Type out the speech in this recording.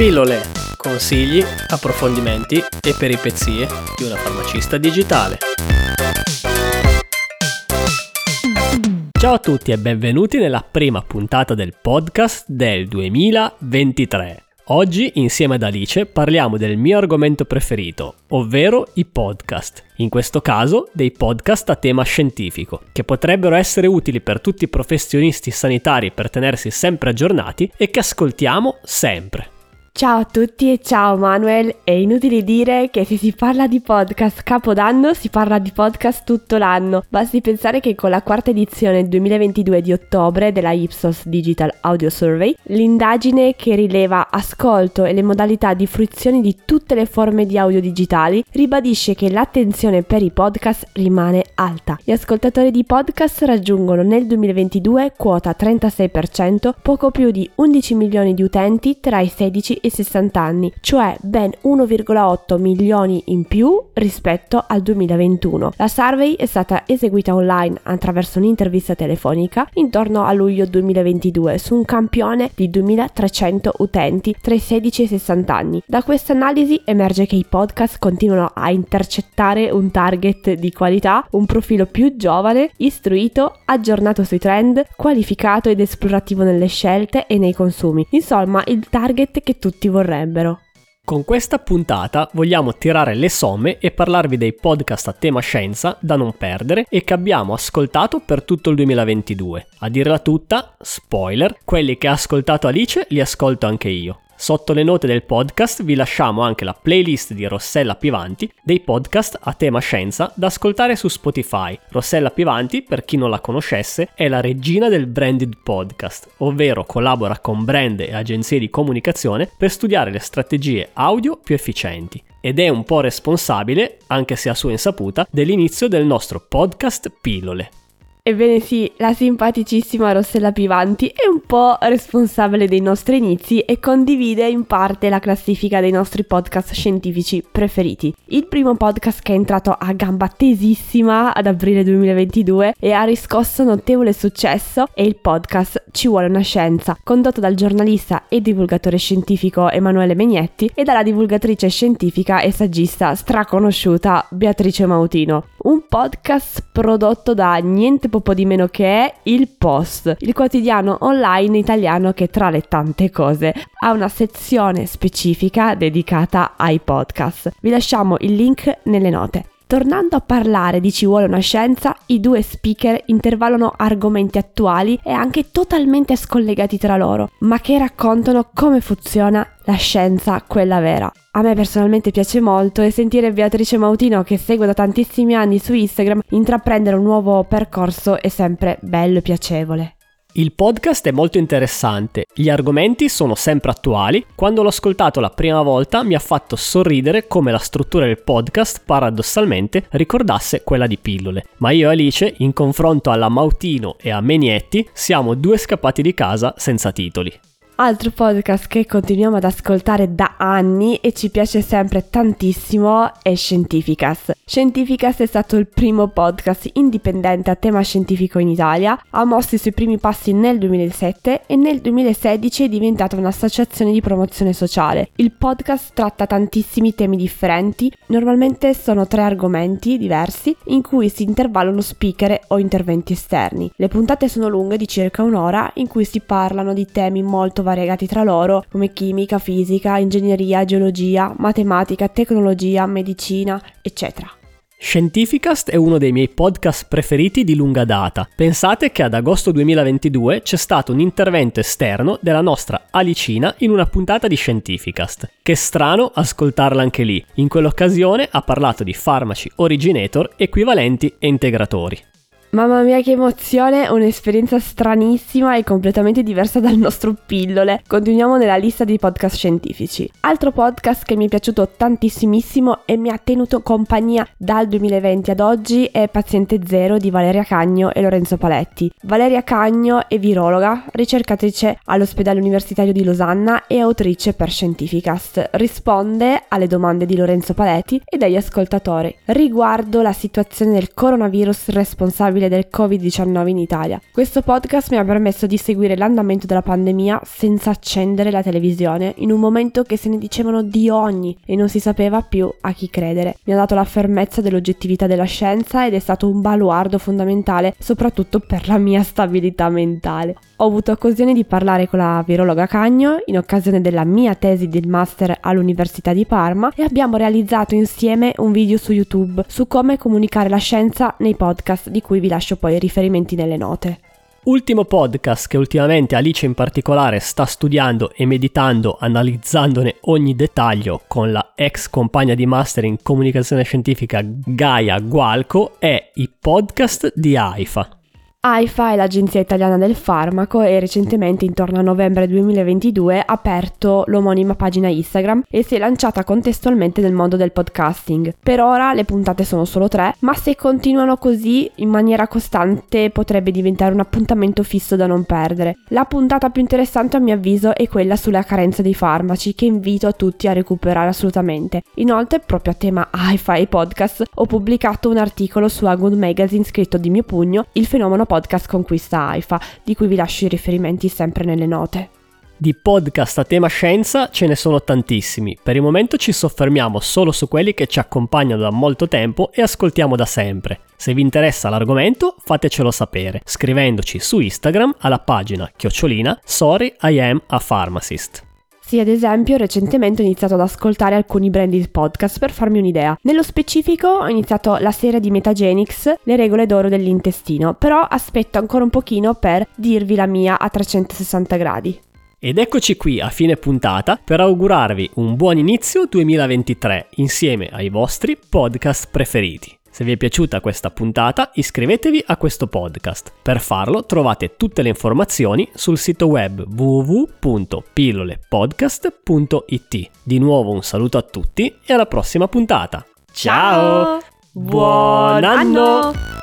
Pillole, consigli, approfondimenti e peripezie di una farmacista digitale. Ciao a tutti e benvenuti nella prima puntata del podcast del 2023. Oggi, insieme ad Alice, parliamo del mio argomento preferito, ovvero i podcast. In questo caso, dei podcast a tema scientifico, che potrebbero essere utili per tutti i professionisti sanitari per tenersi sempre aggiornati e che ascoltiamo sempre. Ciao a tutti e ciao Manuel, è inutile dire che se si parla di podcast capodanno si parla di podcast tutto l'anno, basti pensare che con la quarta edizione 2022 di ottobre della Ipsos Digital Audio Survey, l'indagine che rileva ascolto e le modalità di fruizione di tutte le forme di audio digitali ribadisce che l'attenzione per i podcast rimane alta. Gli ascoltatori di podcast raggiungono nel 2022 quota 36%, poco più di 11 milioni di utenti tra i 16 e 60 anni, cioè ben 1,8 milioni in più rispetto al 2021. La survey è stata eseguita online attraverso un'intervista telefonica intorno a luglio 2022 su un campione di 2300 utenti tra i 16 e i 60 anni. Da questa analisi emerge che i podcast continuano a intercettare un target di qualità, un profilo più giovane, istruito, aggiornato sui trend, qualificato ed esplorativo nelle scelte e nei consumi. Insomma, il target che tutti vorrebbero. Con questa puntata vogliamo tirare le somme e parlarvi dei podcast a tema scienza da non perdere e che abbiamo ascoltato per tutto il 2022. A dirla tutta, spoiler, quelli che ha ascoltato Alice li ascolto anche io. Sotto le note del podcast vi lasciamo anche la playlist di Rossella Pivanti dei podcast a tema scienza da ascoltare su Spotify. Rossella Pivanti, per chi non la conoscesse, è la regina del branded podcast, ovvero collabora con brand e agenzie di comunicazione per studiare le strategie audio più efficienti ed è un po' responsabile, anche se a sua insaputa, dell'inizio del nostro podcast Pillole. Ebbene sì, la simpaticissima Rossella Pivanti è un po' responsabile dei nostri inizi e condivide in parte la classifica dei nostri podcast scientifici preferiti. Il primo podcast che è entrato a gamba tesissima ad aprile 2022 e ha riscosso notevole successo è il podcast Ci vuole una scienza, condotto dal giornalista e divulgatore scientifico Emanuele Megnetti e dalla divulgatrice scientifica e saggista straconosciuta Beatrice Mautino. Un podcast prodotto da niente poco di meno che è Il Post, il quotidiano online italiano che tra le tante cose ha una sezione specifica dedicata ai podcast. Vi lasciamo il link nelle note. Tornando a parlare di Ci vuole una scienza, i due speaker intervallano argomenti attuali e anche totalmente scollegati tra loro, ma che raccontano come funziona la scienza, quella vera. A me personalmente piace molto e sentire Beatrice Mautino, che seguo da tantissimi anni su Instagram, intraprendere un nuovo percorso è sempre bello e piacevole. Il podcast è molto interessante, gli argomenti sono sempre attuali. Quando l'ho ascoltato la prima volta mi ha fatto sorridere come la struttura del podcast paradossalmente ricordasse quella di pillole. Ma io e Alice, in confronto alla Mautino e a Menietti, siamo due scappati di casa senza titoli. Altro podcast che continuiamo ad ascoltare da anni e ci piace sempre tantissimo è Scientificas. Scientificas è stato il primo podcast indipendente a tema scientifico in Italia, ha mosso i suoi primi passi nel 2007 e nel 2016 è diventata un'associazione di promozione sociale. Il podcast tratta tantissimi temi differenti, normalmente sono tre argomenti diversi in cui si intervallano speaker o interventi esterni. Le puntate sono lunghe di circa un'ora in cui si parlano di temi molto variegati tra loro come chimica, fisica, ingegneria, geologia, matematica, tecnologia, medicina, eccetera. Scientificast è uno dei miei podcast preferiti di lunga data. Pensate che ad agosto 2022 c'è stato un intervento esterno della nostra Alicina in una puntata di Scientificast. Che strano ascoltarla anche lì. In quell'occasione ha parlato di farmaci originator, equivalenti e integratori. Mamma mia che emozione, un'esperienza stranissima e completamente diversa dal nostro pillole. Continuiamo nella lista di podcast scientifici. Altro podcast che mi è piaciuto tantissimissimo e mi ha tenuto compagnia dal 2020 ad oggi è Paziente Zero di Valeria Cagno e Lorenzo Paletti. Valeria Cagno è virologa, ricercatrice all'ospedale universitario di Losanna e autrice per Scientificast. Risponde alle domande di Lorenzo Paletti e degli ascoltatori riguardo la situazione del coronavirus responsabile responsabile del Covid-19 in Italia. Questo podcast mi ha permesso di seguire l'andamento della pandemia senza accendere la televisione, in un momento che se ne dicevano di ogni e non si sapeva più a chi credere. Mi ha dato la fermezza dell'oggettività della scienza ed è stato un baluardo fondamentale soprattutto per la mia stabilità mentale. Ho avuto occasione di parlare con la virologa Cagno in occasione della mia tesi del master all'Università di Parma e abbiamo realizzato insieme un video su YouTube su come comunicare la scienza nei podcast di cui vi lascio poi i riferimenti nelle note. Ultimo podcast che ultimamente Alice in particolare sta studiando e meditando, analizzandone ogni dettaglio con la ex compagna di master in comunicazione scientifica Gaia Gualco è i podcast di AIFA. AIFA è l'agenzia italiana del farmaco e recentemente intorno a novembre 2022 ha aperto l'omonima pagina Instagram e si è lanciata contestualmente nel mondo del podcasting. Per ora le puntate sono solo tre, ma se continuano così in maniera costante potrebbe diventare un appuntamento fisso da non perdere. La puntata più interessante a mio avviso è quella sulla carenza dei farmaci che invito tutti a recuperare assolutamente. Inoltre proprio a tema AIFA e podcast ho pubblicato un articolo su A Good Magazine scritto di mio pugno il fenomeno podcast Conquista AIFA, di cui vi lascio i riferimenti sempre nelle note. Di podcast a tema scienza ce ne sono tantissimi, per il momento ci soffermiamo solo su quelli che ci accompagnano da molto tempo e ascoltiamo da sempre. Se vi interessa l'argomento fatecelo sapere, scrivendoci su Instagram alla pagina chiocciolina Sorry I am a pharmacist. Sì, ad esempio, recentemente ho iniziato ad ascoltare alcuni branded podcast per farmi un'idea. Nello specifico ho iniziato la serie di Metagenics, le regole d'oro dell'intestino, però aspetto ancora un pochino per dirvi la mia a 360 gradi. Ed eccoci qui a fine puntata per augurarvi un buon inizio 2023 insieme ai vostri podcast preferiti. Se vi è piaciuta questa puntata iscrivetevi a questo podcast. Per farlo trovate tutte le informazioni sul sito web www.pillolepodcast.it. Di nuovo un saluto a tutti e alla prossima puntata. Ciao! Buon anno!